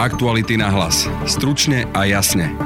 Aktuality na hlas. Stručne a jasne.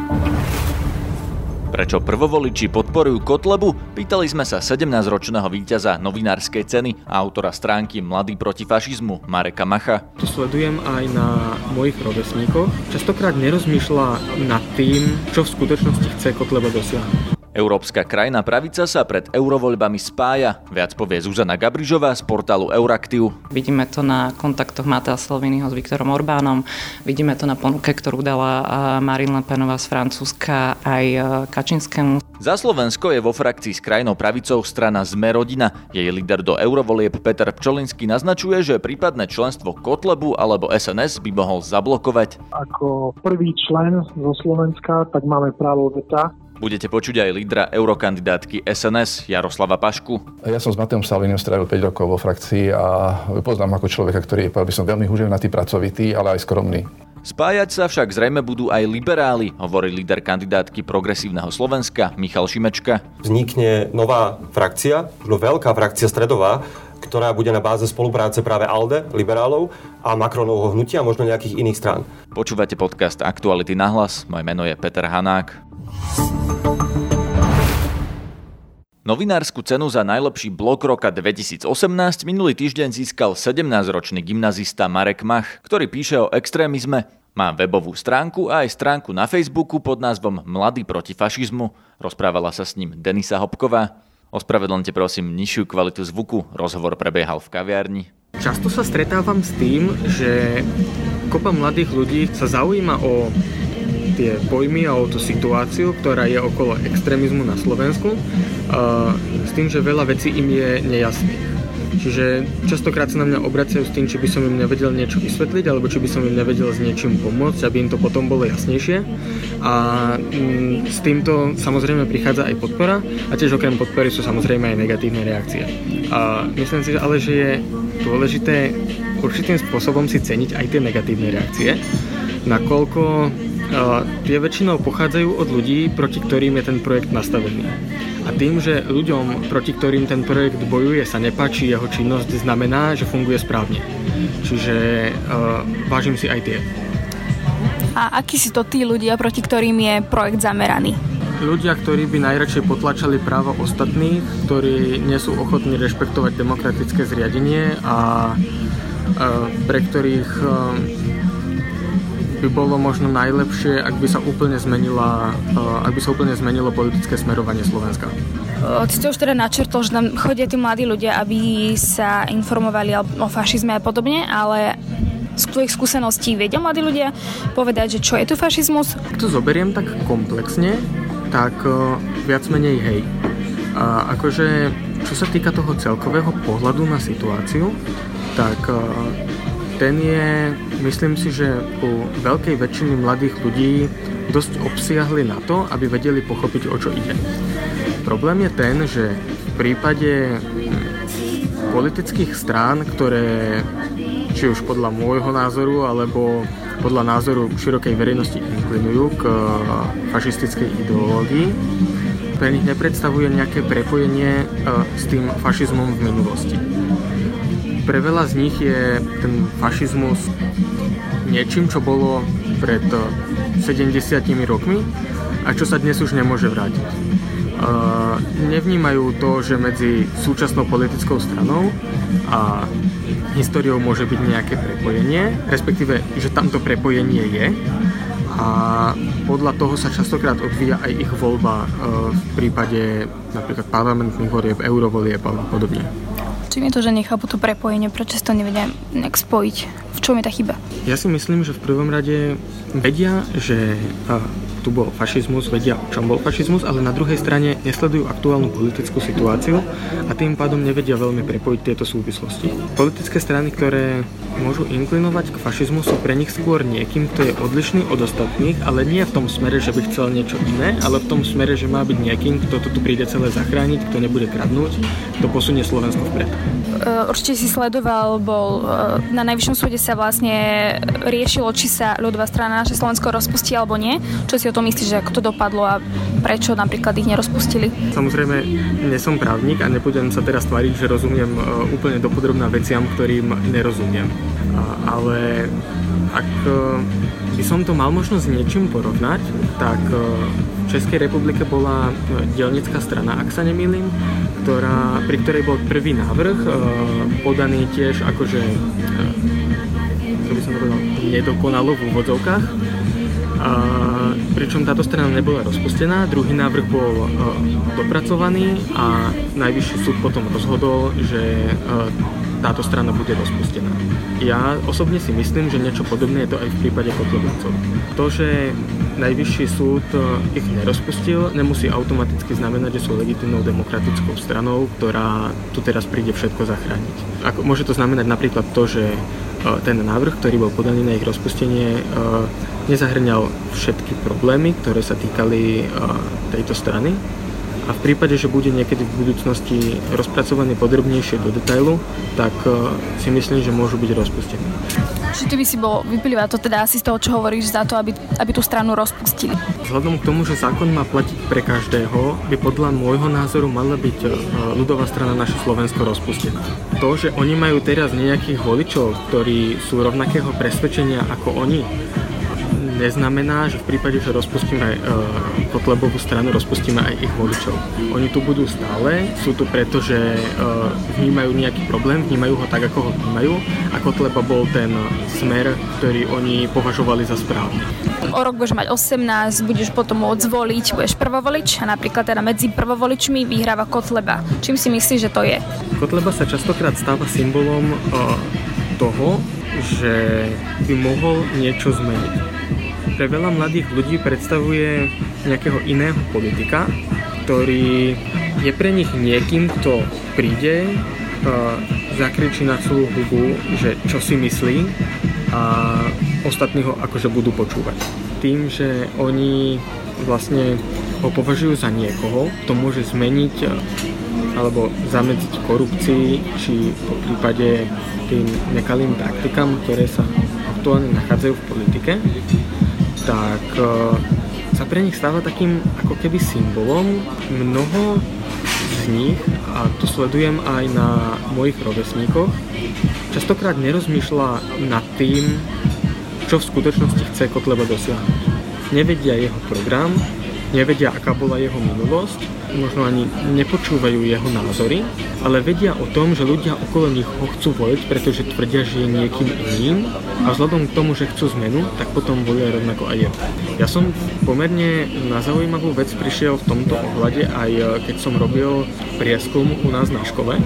Prečo prvovoliči podporujú Kotlebu? Pýtali sme sa 17-ročného víťaza novinárskej ceny a autora stránky Mladý proti fašizmu Mareka Macha. To sledujem aj na mojich rovesníkoch. Častokrát nerozmýšľa nad tým, čo v skutočnosti chce Kotleba dosiahnuť. Európska krajná pravica sa pred eurovoľbami spája. Viac povie Zuzana Gabrižová z portálu Euraktiv. Vidíme to na kontaktoch Matea Salviniho s Viktorom Orbánom, vidíme to na ponuke, ktorú dala Marine Le Penová z Francúzska aj Kačinskému. Za Slovensko je vo frakcii s krajnou pravicou strana Sme rodina. Jej líder do eurovolieb Peter Pčolinský naznačuje, že prípadné členstvo Kotlebu alebo SNS by mohol zablokovať. Ako prvý člen zo Slovenska, tak máme právo veta Budete počuť aj lídra eurokandidátky SNS Jaroslava Pašku. Ja som s Mateom Salvinom strávil 5 rokov vo frakcii a poznám ako človeka, ktorý je, by som, veľmi húževnatý, pracovitý, ale aj skromný. Spájať sa však zrejme budú aj liberáli, hovorí líder kandidátky Progresívneho Slovenska Michal Šimečka. Vznikne nová frakcia, no veľká frakcia stredová, ktorá bude na báze spolupráce práve ALDE, liberálov a Macronovho hnutia a možno nejakých iných strán. Počúvate podcast Aktuality na hlas, moje meno je Peter Hanák. Novinárskú cenu za najlepší blog roka 2018 minulý týždeň získal 17-ročný gymnazista Marek Mach, ktorý píše o extrémizme. Má webovú stránku a aj stránku na Facebooku pod názvom Mladý proti fašizmu. Rozprávala sa s ním Denisa Hopková. Ospravedlňte prosím nižšiu kvalitu zvuku, rozhovor prebiehal v kaviarni. Často sa stretávam s tým, že kopa mladých ľudí sa zaujíma o tie pojmy a o tú situáciu, ktorá je okolo extrémizmu na Slovensku, s tým, že veľa vecí im je nejasných. Čiže častokrát sa na mňa obracajú s tým, či by som im nevedel niečo vysvetliť, alebo či by som im nevedel s niečím pomôcť, aby im to potom bolo jasnejšie. A mm, s týmto samozrejme prichádza aj podpora a tiež okrem podpory sú samozrejme aj negatívne reakcie. A myslím si ale, že je dôležité určitým spôsobom si ceniť aj tie negatívne reakcie, nakoľko tie väčšinou pochádzajú od ľudí, proti ktorým je ten projekt nastavený. A tým, že ľuďom, proti ktorým ten projekt bojuje, sa nepáči jeho činnosť, znamená, že funguje správne. Čiže uh, vážim si aj tie. A akí si to tí ľudia, proti ktorým je projekt zameraný? Ľudia, ktorí by najradšej potlačali práva ostatných, ktorí nie sú ochotní rešpektovať demokratické zriadenie a uh, pre ktorých uh, by bolo možno najlepšie, ak by sa úplne zmenila, eh, ak by sa úplne zmenilo politické smerovanie Slovenska. Ty ste už teda načrtol, že tam chodia tí mladí ľudia, aby sa informovali o fašizme a podobne, ale z tvojich skúseností vedia mladí ľudia povedať, že čo je tu fašizmus? Ak to zoberiem tak komplexne, tak eh, viac menej hej. A akože, čo sa týka toho celkového pohľadu na situáciu, tak eh, ten je, myslím si, že u veľkej väčšiny mladých ľudí dosť obsiahli na to, aby vedeli pochopiť, o čo ide. Problém je ten, že v prípade hm, politických strán, ktoré či už podľa môjho názoru, alebo podľa názoru širokej verejnosti inklinujú k eh, fašistickej ideológii, pre nich nepredstavuje nejaké prepojenie eh, s tým fašizmom v minulosti pre veľa z nich je ten fašizmus niečím, čo bolo pred 70 rokmi a čo sa dnes už nemôže vrátiť. Uh, nevnímajú to, že medzi súčasnou politickou stranou a históriou môže byť nejaké prepojenie, respektíve, že tamto prepojenie je a podľa toho sa častokrát odvíja aj ich voľba uh, v prípade napríklad parlamentných volieb, eurovolieb a podobne. Čím je to, že nechápu to prepojenie? Prečo to nevedia nejak spojiť? V čom je tá chyba? Ja si myslím, že v prvom rade vedia, že tu bol fašizmus, vedia, o čom bol fašizmus, ale na druhej strane nesledujú aktuálnu politickú situáciu a tým pádom nevedia veľmi prepojiť tieto súvislosti. Politické strany, ktoré môžu inklinovať k fašizmu, sú pre nich skôr niekým, kto je odlišný od ostatných, ale nie v tom smere, že by chcel niečo iné, ale v tom smere, že má byť niekým, kto to tu príde celé zachrániť, kto nebude kradnúť, kto posunie Slovensko vpred. E, určite si sledoval, bol e, na Najvyššom súde sa vlastne riešilo, či sa ľudová strana naše Slovensko rozpustí alebo nie. Čo si o tom myslíš, že ako to dopadlo a prečo napríklad ich nerozpustili? Samozrejme, nie som právnik a nebudem sa teraz tváriť, že rozumiem e, úplne dopodrobná veciam, ktorým nerozumiem. Ale ak by som to mal možno s niečím porovnať, tak v Českej republike bola dielnická strana, ak sa nemýlim, ktorá, pri ktorej bol prvý návrh podaný tiež akože to by som povedal, nedokonalo v úvodzovkách. Pričom táto strana nebola rozpustená, druhý návrh bol uh, dopracovaný a najvyšší súd potom rozhodol, že uh, táto strana bude rozpustená. Ja osobne si myslím, že niečo podobné je to aj v prípade Kotlebovcov. To, že najvyšší súd eh, ich nerozpustil, nemusí automaticky znamenať, že sú legitimnou demokratickou stranou, ktorá tu teraz príde všetko zachrániť. Ako, môže to znamenať napríklad to, že ten návrh, ktorý bol podaný na ich rozpustenie, eh, nezahrňal všetky problémy, ktoré sa týkali tejto strany, a v prípade, že bude niekedy v budúcnosti rozpracovaný podrobnejšie do detailu, tak e, si myslím, že môžu byť rozpustení. Čiže ty by si bol, vyplýva to teda asi z toho, čo hovoríš, za to, aby, aby tú stranu rozpustili. Vzhľadom k tomu, že zákon má platiť pre každého, by podľa môjho názoru mala byť e, ľudová strana naše Slovensko rozpustená. To, že oni majú teraz nejakých voličov, ktorí sú rovnakého presvedčenia ako oni, neznamená, že v prípade, že rozpustíme uh, Kotlebovú stranu, rozpustíme aj ich voličov. Oni tu budú stále, sú tu preto, že uh, vnímajú nejaký problém, vnímajú ho tak, ako ho vnímajú a Kotleba bol ten smer, ktorý oni považovali za správny. O rok budeš mať 18, budeš potom môcť zvoliť, budeš prvovolič a napríklad teda medzi prvovoličmi vyhráva Kotleba. Čím si myslíš, že to je? Kotleba sa častokrát stáva symbolom uh, toho, že by mohol niečo zmeniť pre veľa mladých ľudí predstavuje nejakého iného politika, ktorý je pre nich niekým, kto príde, zakričí na celú hubu, že čo si myslí a ostatní ho akože budú počúvať. Tým, že oni vlastne ho považujú za niekoho, to môže zmeniť alebo zamedziť korupcii, či po prípade tým nekalým praktikám, ktoré sa aktuálne nachádzajú v politike, tak e, sa pre nich stáva takým ako keby symbolom. Mnoho z nich, a to sledujem aj na mojich rovesníkoch, častokrát nerozmýšľa nad tým, čo v skutočnosti chce Kotleba dosiahnuť. Nevedia jeho program, nevedia, aká bola jeho minulosť možno ani nepočúvajú jeho názory, ale vedia o tom, že ľudia okolo nich ho chcú voliť, pretože tvrdia, že je niekým iným a vzhľadom k tomu, že chcú zmenu, tak potom volia rovnako aj jeho. Ja som pomerne na zaujímavú vec prišiel v tomto ohľade aj keď som robil prieskum u nás na škole,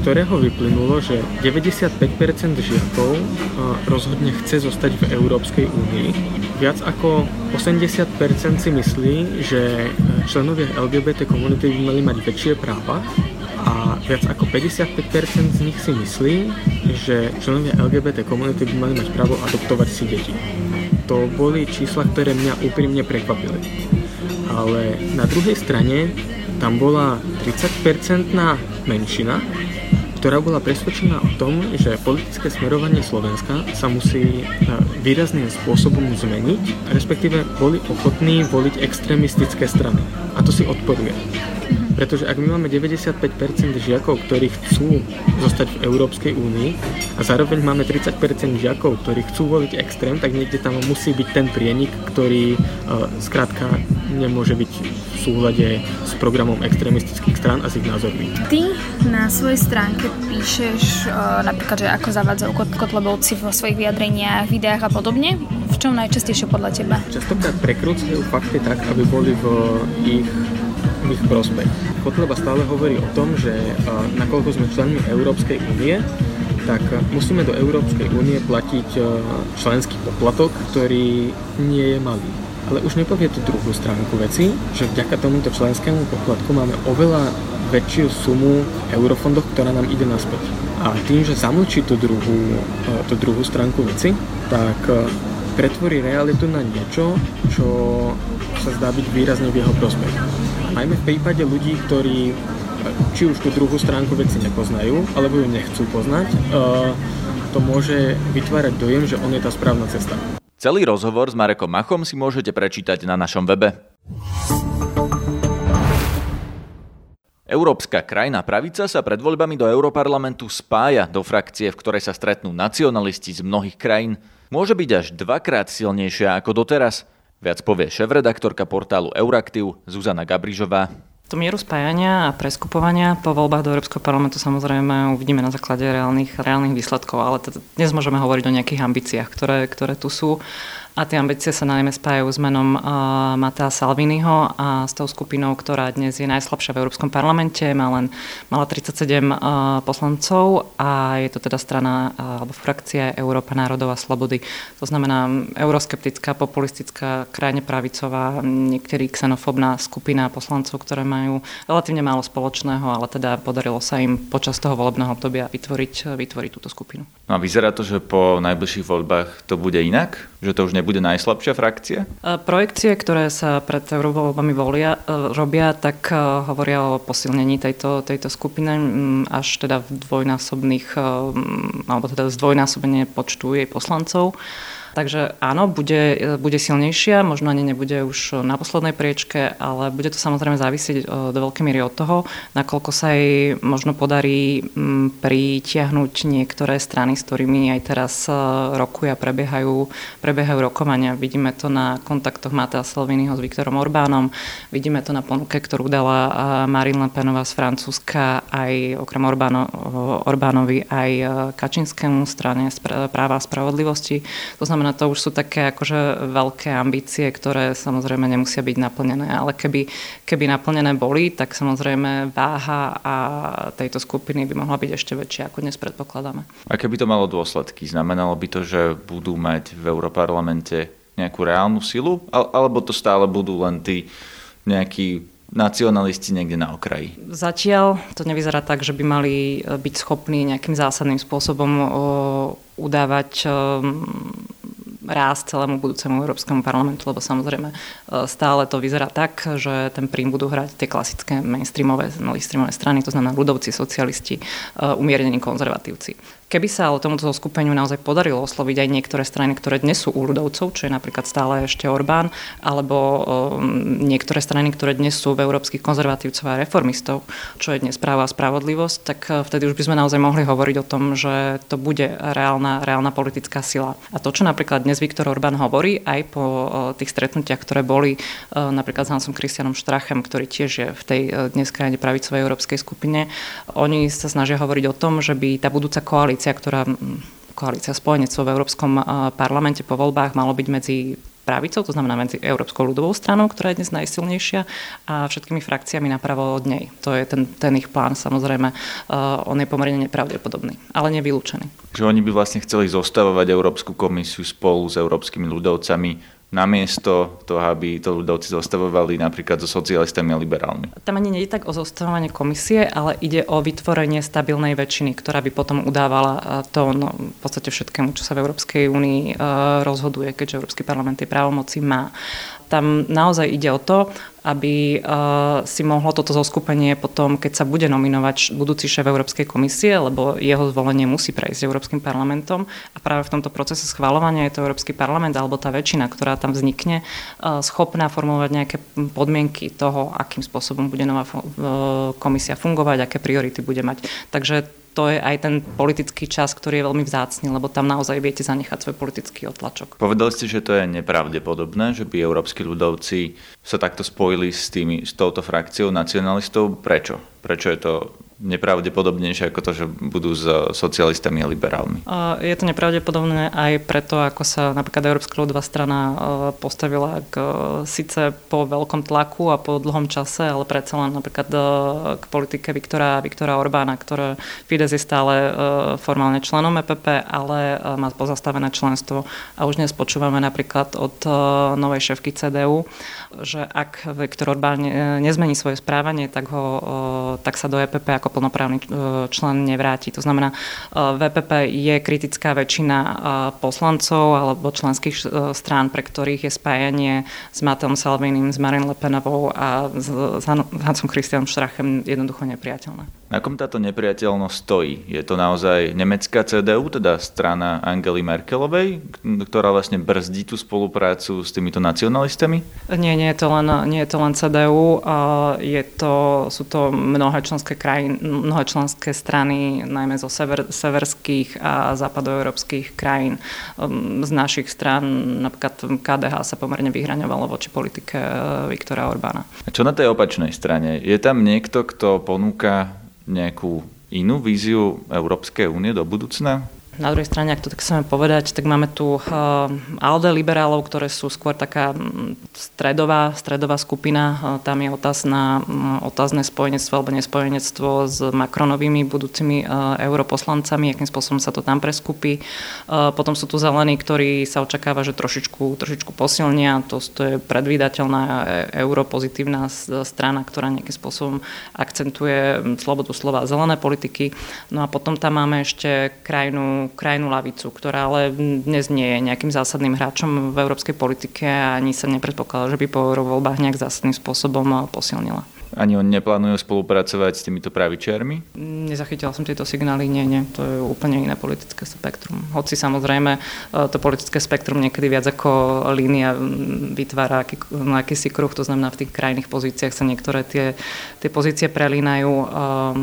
ktorého vyplynulo, že 95% žiakov e, rozhodne chce zostať v Európskej únii. Viac ako 80% si myslí, že členovia LGBT komunity by mali mať väčšie práva a viac ako 55% z nich si myslí, že členovia LGBT komunity by mali mať právo adoptovať si deti. To boli čísla, ktoré mňa úprimne prekvapili. Ale na druhej strane tam bola 30-percentná menšina, ktorá bola presvedčená o tom, že politické smerovanie Slovenska sa musí e, výrazným spôsobom zmeniť, respektíve boli ochotní voliť extrémistické strany. A to si odporuje. Pretože ak my máme 95% žiakov, ktorí chcú zostať v Európskej únii a zároveň máme 30% žiakov, ktorí chcú voliť extrém, tak niekde tam musí byť ten prienik, ktorý uh, skrátka nemôže byť v súhľade s programom extrémistických strán a s ich názormi. Ty na svojej stránke píšeš uh, napríklad, že ako zavádzajú kotlebovci vo svojich vyjadreniach, videách a podobne. V čom najčastejšie podľa teba? Častokrát prekrúcajú fakty tak, aby boli v ich ich prospech. Kotleba stále hovorí o tom, že nakoľko sme členmi Európskej únie, tak musíme do Európskej únie platiť členský poplatok, ktorý nie je malý. Ale už nepovie tú druhú stránku veci, že vďaka tomuto členskému poplatku máme oveľa väčšiu sumu v eurofondoch, ktorá nám ide naspäť. A tým, že zamlčí tú druhú, tú druhú stránku veci, tak pretvorí realitu na niečo, čo sa zdá byť výrazne v jeho prospech najmä v prípade ľudí, ktorí či už tú druhú stránku veci nepoznajú, alebo ju nechcú poznať, to môže vytvárať dojem, že on je tá správna cesta. Celý rozhovor s Marekom Machom si môžete prečítať na našom webe. Európska krajná pravica sa pred voľbami do Európarlamentu spája do frakcie, v ktorej sa stretnú nacionalisti z mnohých krajín. Môže byť až dvakrát silnejšia ako doteraz. Viac povie šéf-redaktorka portálu Euraktiv Zuzana Gabrižová. To mieru spájania a preskupovania po voľbách do Európskeho parlamentu samozrejme uvidíme na základe reálnych, reálnych výsledkov, ale teda dnes môžeme hovoriť o nejakých ambíciách, ktoré, ktoré tu sú a tie ambície sa najmä spájajú s menom uh, Matea Salviniho a s tou skupinou, ktorá dnes je najslabšia v Európskom parlamente, má len mala 37 uh, poslancov a je to teda strana uh, alebo frakcia Európa národov a slobody. To znamená euroskeptická, populistická, krajne pravicová, niektorí xenofobná skupina poslancov, ktoré majú relatívne málo spoločného, ale teda podarilo sa im počas toho volebného obdobia vytvoriť, vytvoriť túto skupinu. No a vyzerá to, že po najbližších voľbách to bude inak? Že to už nebude bude najslabšia frakcia? Projekcie, ktoré sa pred eurovoľbami volia, e, robia, tak e, hovoria o posilnení tejto, tejto skupiny až teda v dvojnásobných, e, alebo teda zdvojnásobenie počtu jej poslancov. Takže áno, bude, bude silnejšia, možno ani nebude už na poslednej priečke, ale bude to samozrejme závisieť e, do veľkej miery od toho, nakoľko sa jej možno podarí pritiahnuť niektoré strany, s ktorými aj teraz e, rokujú a prebiehajú, prebiehajú rokovania. Vidíme to na kontaktoch Matea Salviniho s Viktorom Orbánom, vidíme to na ponuke, ktorú dala e, Marine Le Penová z Francúzska aj okrem Orbáno, Orbánovi aj Kačinskému strane práva a spravodlivosti. To znamená, znamená, to už sú také akože veľké ambície, ktoré samozrejme nemusia byť naplnené, ale keby, keby naplnené boli, tak samozrejme váha a tejto skupiny by mohla byť ešte väčšia, ako dnes predpokladáme. A keby to malo dôsledky, znamenalo by to, že budú mať v Európarlamente nejakú reálnu silu, alebo to stále budú len tí nejakí nacionalisti niekde na okraji? Zatiaľ to nevyzerá tak, že by mali byť schopní nejakým zásadným spôsobom udávať rásť celému budúcemu Európskemu parlamentu, lebo samozrejme e, stále to vyzerá tak, že ten prím budú hrať tie klasické mainstreamové, mainstreamové strany, to znamená ľudovci, socialisti, e, umiernení konzervatívci. Keby sa ale tomuto skupeniu naozaj podarilo osloviť aj niektoré strany, ktoré dnes sú u ľudovcov, čo je napríklad stále ešte Orbán, alebo um, niektoré strany, ktoré dnes sú v európskych konzervatívcov a reformistov, čo je dnes práva a spravodlivosť, tak vtedy už by sme naozaj mohli hovoriť o tom, že to bude reálna, reálna politická sila. A to, čo napríklad dnes Viktor Orbán hovorí, aj po tých stretnutiach, ktoré boli napríklad s Hansom Christianom Štrachem, ktorý tiež je v tej dnes krajine pravicovej európskej skupine, oni sa snažia hovoriť o tom, že by tá budúca koalícia ktorá koalícia spojenecov v Európskom parlamente po voľbách malo byť medzi pravicou, to znamená medzi Európskou ľudovou stranou, ktorá je dnes najsilnejšia a všetkými frakciami napravo od nej. To je ten, ten ich plán, samozrejme, uh, on je pomerne nepravdepodobný, ale nevylúčený. Že oni by vlastne chceli zostavovať Európsku komisiu spolu s európskymi ľudovcami namiesto toho, aby to ľudovci zostavovali napríklad so socialistami a liberálmi. Tam ani nie je tak o zostavovanie komisie, ale ide o vytvorenie stabilnej väčšiny, ktorá by potom udávala to no, v podstate všetkému, čo sa v Európskej únii uh, rozhoduje, keďže Európsky parlament tie právomoci má. Tam naozaj ide o to, aby uh, si mohlo toto zoskupenie potom, keď sa bude nominovať budúci šéf Európskej komisie, lebo jeho zvolenie musí prejsť Európskym parlamentom a práve v tomto procese schvalovania je to Európsky parlament alebo tá väčšina, ktorá tam vznikne, uh, schopná formulovať nejaké podmienky toho, akým spôsobom bude nová uh, komisia fungovať, aké priority bude mať. Takže to je aj ten politický čas, ktorý je veľmi vzácný, lebo tam naozaj viete zanechať svoj politický otlačok. Povedali ste, že to je nepravdepodobné, že by európsky ľudovci sa takto spojili s, tými, s touto frakciou nacionalistov. Prečo? Prečo je to nepravdepodobnejšie ako to, že budú s socialistami a liberálmi. Je to nepravdepodobné aj preto, ako sa napríklad Európska ľudová strana e, postavila k e, síce po veľkom tlaku a po dlhom čase, ale predsa len napríklad e, k politike Viktora, Viktora Orbána, ktoré Fides je stále formálne členom EPP, ale má pozastavené členstvo a už dnes počúvame napríklad od novej šéfky CDU, že ak Viktor Orbán nezmení svoje správanie, tak, ho, tak sa do EPP ako ako plnoprávny e, člen nevráti. To znamená, e, VPP je kritická väčšina e, poslancov alebo členských strán, pre ktorých je spájanie s Mateom Salvinim, s Marine Le Penovou a s Hansom Christianom Štrachem jednoducho nepriateľné. Na kom táto nepriateľnosť stojí? Je to naozaj nemecká CDU, teda strana Angely Merkelovej, ktorá vlastne brzdí tú spoluprácu s týmito nacionalistami? Nie, nie je to len, nie je to len CDU. Je to, sú to mnohé členské, krajín, mnohé členské strany, najmä zo sever, severských a západoeurópskych krajín. Ehm, z našich strán, napríklad KDH sa pomerne vyhraňovalo voči politike e, Viktora Orbána. A čo na tej opačnej strane? Je tam niekto, kto ponúka nejakú inú víziu Európskej únie do budúcna? Na druhej strane, ak to tak chceme povedať, tak máme tu uh, ALDE liberálov, ktoré sú skôr taká mm, stredová, stredová skupina. Uh, tam je otázna, um, otázne spojenectvo alebo nespojenectvo s Macronovými budúcimi uh, europoslancami, akým spôsobom sa to tam preskupí. Potom sú tu zelení, ktorí sa očakáva, že trošičku, trošičku posilnia. To, to je predvídateľná europozitívna strana, ktorá nejakým spôsobom akcentuje slobodu slova a zelené politiky. No a potom tam máme ešte krajinu krajnú lavicu, ktorá ale dnes nie je nejakým zásadným hráčom v európskej politike a ani sa nepredpokladá, že by po eurovoľbách nejak zásadným spôsobom posilnila. Ani oni neplánujú spolupracovať s týmito pravičiarmi? Nezachytila som tieto signály, nie, nie. To je úplne iné politické spektrum. Hoci samozrejme e, to politické spektrum niekedy viac ako línia vytvára aký, akýsi kruh, to znamená v tých krajných pozíciách sa niektoré tie, tie pozície prelínajú, um,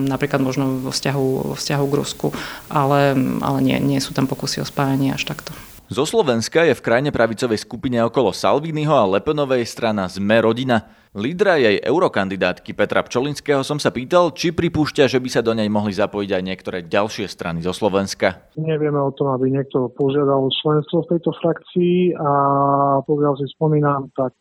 napríklad možno vo vzťahu, vo vzťahu k Rusku, ale, ale nie, nie sú tam pokusy o spájanie až takto. Zo Slovenska je v krajne pravicovej skupine okolo Salviniho a Lepenovej strana Sme rodina. Lídra jej eurokandidátky Petra Pčolinského som sa pýtal, či pripúšťa, že by sa do nej mohli zapojiť aj niektoré ďalšie strany zo Slovenska. Nevieme o tom, aby niekto požiadal členstvo v tejto frakcii a pokiaľ si spomínam, tak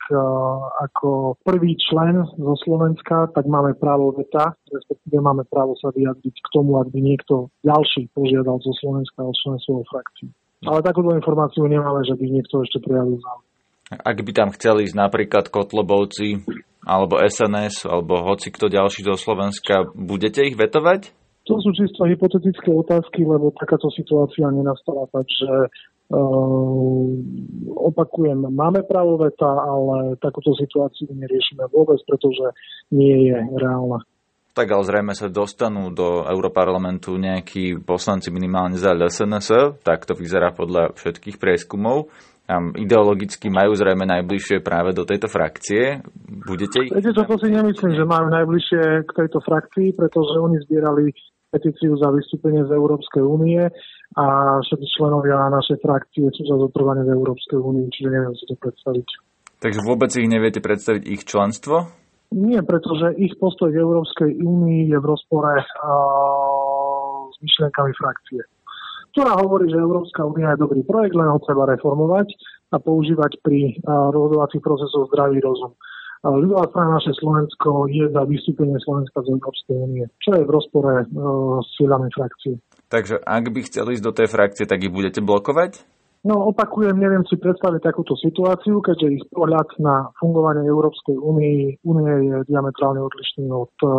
ako prvý člen zo Slovenska, tak máme právo veta, respektíve máme právo sa vyjadriť k tomu, ak by niekto ďalší požiadal zo Slovenska o členstvo vo frakcii. Ale takúto informáciu nemáme, že by niekto ešte prijavil záujem. Ak by tam chceli ísť napríklad Kotlobovci, alebo SNS, alebo hoci kto ďalší do Slovenska, budete ich vetovať? To sú čisto hypotetické otázky, lebo takáto situácia nenastala, takže uh, opakujem, máme právo veta, ale takúto situáciu neriešime vôbec, pretože nie je reálna. Tak ale zrejme sa dostanú do Europarlamentu nejakí poslanci minimálne za LSNS, tak to vyzerá podľa všetkých prieskumov. Tam ideologicky majú zrejme najbližšie práve do tejto frakcie. Budete ich... Viete čo, to si nemyslím, že majú najbližšie k tejto frakcii, pretože oni zbierali petíciu za vystúpenie z Európskej únie a všetci členovia našej frakcie sú za zotrvanie v Európskej únii, čiže neviem si to predstaviť. Takže vôbec ich neviete predstaviť ich členstvo? Nie, pretože ich postoj k Európskej únii je v rozpore uh, s myšlienkami frakcie, ktorá hovorí, že Európska únia je dobrý projekt, len ho treba reformovať a používať pri uh, rozhodovacích procesoch zdravý rozum. Uh, ľudová strana naše Slovensko je za vystúpenie Slovenska z Európskej únie, čo je v rozpore uh, s cieľami frakcie. Takže ak by chceli ísť do tej frakcie, tak ich budete blokovať? No opakujem, neviem si predstaviť takúto situáciu, keďže ich pohľad na fungovanie Európskej únie, únie je diametrálne odlišný od uh,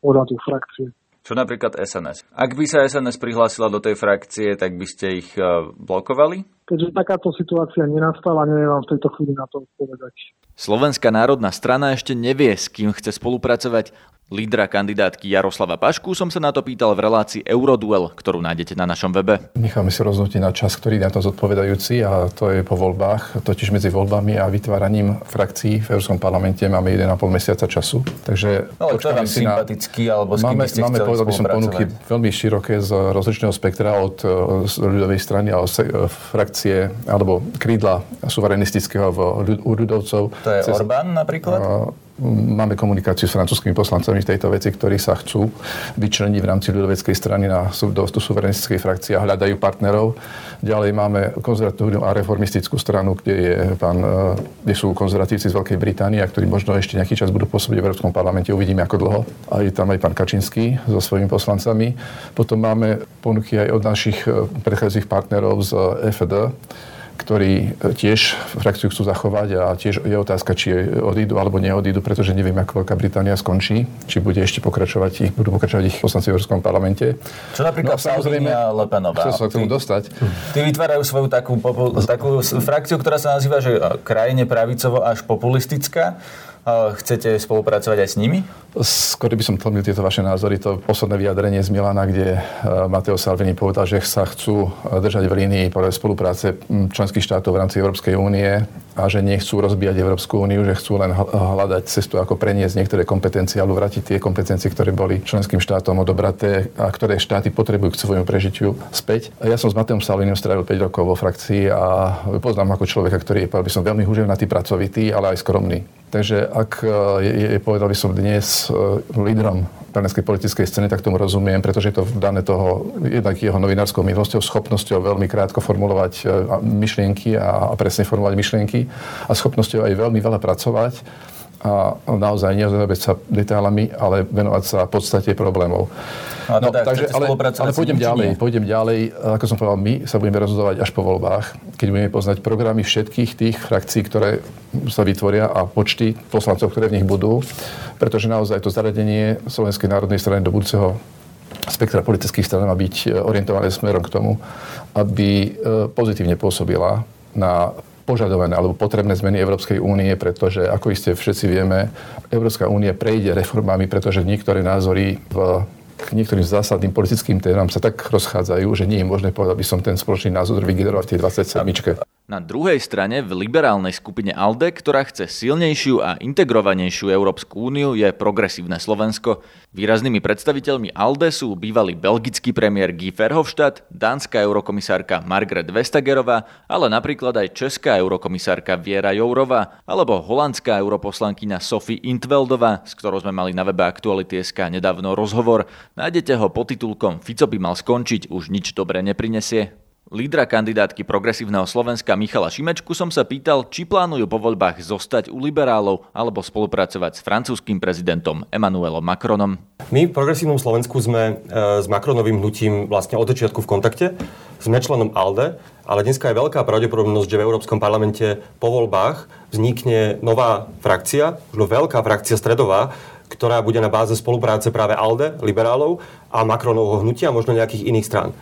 pohľadu frakcie. Čo napríklad SNS? Ak by sa SNS prihlásila do tej frakcie, tak by ste ich uh, blokovali? Keďže takáto situácia nenastala, neviem vám v tejto chvíli na to odpovedať. Slovenská národná strana ešte nevie, s kým chce spolupracovať. Lídra kandidátky Jaroslava Pašku som sa na to pýtal v relácii Euroduel, ktorú nájdete na našom webe. Necháme si rozhodnúť na čas, ktorý je na to zodpovedajúci a to je po voľbách. Totiž medzi voľbami a vytváraním frakcií v Európskom parlamente máme 1,5 mesiaca času. Takže no, to je vám sympatický, alebo s máme, by ste máme povedal by som ponuky veľmi široké z rozličného spektra od z ľudovej strany alebo frakcie alebo krídla suverenistického v ľudovcov. To je cez, Orbán napríklad? Máme komunikáciu s francúzskými poslancami v tejto veci, ktorí sa chcú vyčleniť v rámci ľudoveckej strany na do, do suverenistickej frakcie a hľadajú partnerov. Ďalej máme konzervatívnu a reformistickú stranu, kde, je pán, e, kde sú konzervatívci z Veľkej Británie, ktorí možno ešte nejaký čas budú pôsobiť v Európskom parlamente. Uvidíme, ako dlho. A je tam aj pán Kačinský so svojimi poslancami. Potom máme ponuky aj od našich e, predchádzajúcich partnerov z EFD, ktorí e, tiež frakciu chcú zachovať a tiež je otázka, či odídu alebo neodídu, pretože neviem, ako Veľká Británia skončí, či bude ešte pokračovať ich, budú pokračovať ich poslanci v Európskom parlamente. Čo napríklad no, samozrejme Lepenová. Chcem sa k tomu dostať. Ty vytvárajú svoju takú, takú frakciu, ktorá sa nazýva, že krajine pravicovo až populistická. Chcete spolupracovať aj s nimi? Skôr by som tlmil tieto vaše názory. To posledné vyjadrenie z Milana, kde e, Mateo Salvini povedal, že sa chcú e, držať v línii spolupráce členských štátov v rámci Európskej únie a že nechcú rozbíjať Európsku úniu, že chcú len hľadať cestu, ako preniesť niektoré kompetencie alebo vrátiť tie kompetencie, ktoré boli členským štátom odobraté a ktoré štáty potrebujú k svojmu prežitiu späť. Ja som s Mateom Salvinim strávil 5 rokov vo frakcii a poznám ako človeka, ktorý je, by som, veľmi húževnatý, pracovitý, ale aj skromný. Takže ak e, je, je, povedal by som dnes e, lídrom talianskej politickej scény, tak tomu rozumiem, pretože je to dané toho jednak jeho novinárskou minulosťou, schopnosťou veľmi krátko formulovať e, myšlienky a presne formulovať myšlienky a schopnosťou aj veľmi veľa pracovať a naozaj nezaoberať sa detailami, ale venovať sa podstate problémov. No, no teda takže, ale, ale pôjdem ďalej, pôjdem ďalej. Ako som povedal, my sa budeme rozhodovať až po voľbách, keď budeme poznať programy všetkých tých frakcií, ktoré sa vytvoria a počty poslancov, ktoré v nich budú, pretože naozaj to zaradenie Slovenskej národnej strany do budúceho spektra politických stran má byť orientované smerom k tomu, aby e, pozitívne pôsobila na požadované alebo potrebné zmeny Európskej únie, pretože, ako iste všetci vieme, Európska únia prejde reformami, pretože niektoré názory v k niektorým zásadným politickým témam sa tak rozchádzajú, že nie je možné povedať, aby som ten spoločný názor vygeneroval v tej 27. Na druhej strane v liberálnej skupine ALDE, ktorá chce silnejšiu a integrovanejšiu Európsku úniu, je progresívne Slovensko. Výraznými predstaviteľmi ALDE sú bývalý belgický premiér Guy Verhofstadt, dánska eurokomisárka Margaret Vestagerová, ale napríklad aj česká eurokomisárka Viera Jourová alebo holandská europoslankyňa Sophie Intveldová, s ktorou sme mali na webe Aktuality.sk nedávno rozhovor. Nájdete ho pod titulkom Fico by mal skončiť, už nič dobre neprinesie. Lídra kandidátky progresívneho Slovenska Michala Šimečku som sa pýtal, či plánujú po voľbách zostať u liberálov alebo spolupracovať s francúzským prezidentom Emmanuelom Macronom. My v progresívnom Slovensku sme e, s Macronovým hnutím vlastne od začiatku v kontakte. Sme členom ALDE, ale dneska je veľká pravdepodobnosť, že v Európskom parlamente po voľbách vznikne nová frakcia, možno veľká frakcia stredová, ktorá bude na báze spolupráce práve ALDE, liberálov a Macronovho hnutia, možno nejakých iných strán.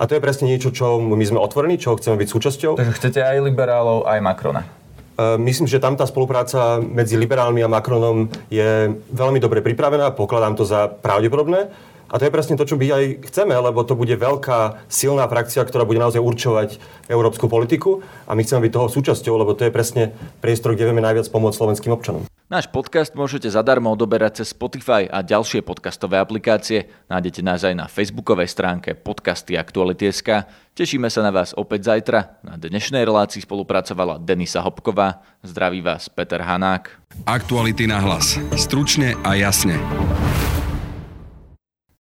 A to je presne niečo, čo my sme otvorení, čo chceme byť súčasťou. Takže chcete aj liberálov, aj Macrona? E, myslím, že tam tá spolupráca medzi liberálmi a Macronom je veľmi dobre pripravená, pokladám to za pravdepodobné. A to je presne to, čo by aj chceme, lebo to bude veľká, silná frakcia, ktorá bude naozaj určovať európsku politiku a my chceme byť toho súčasťou, lebo to je presne priestor, kde vieme najviac pomôcť slovenským občanom. Náš podcast môžete zadarmo odoberať cez Spotify a ďalšie podcastové aplikácie. Nájdete nás aj na facebookovej stránke podcasty Aktuality.sk. Tešíme sa na vás opäť zajtra. Na dnešnej relácii spolupracovala Denisa Hopková. Zdraví vás Peter Hanák. Aktuality na hlas. Stručne a jasne.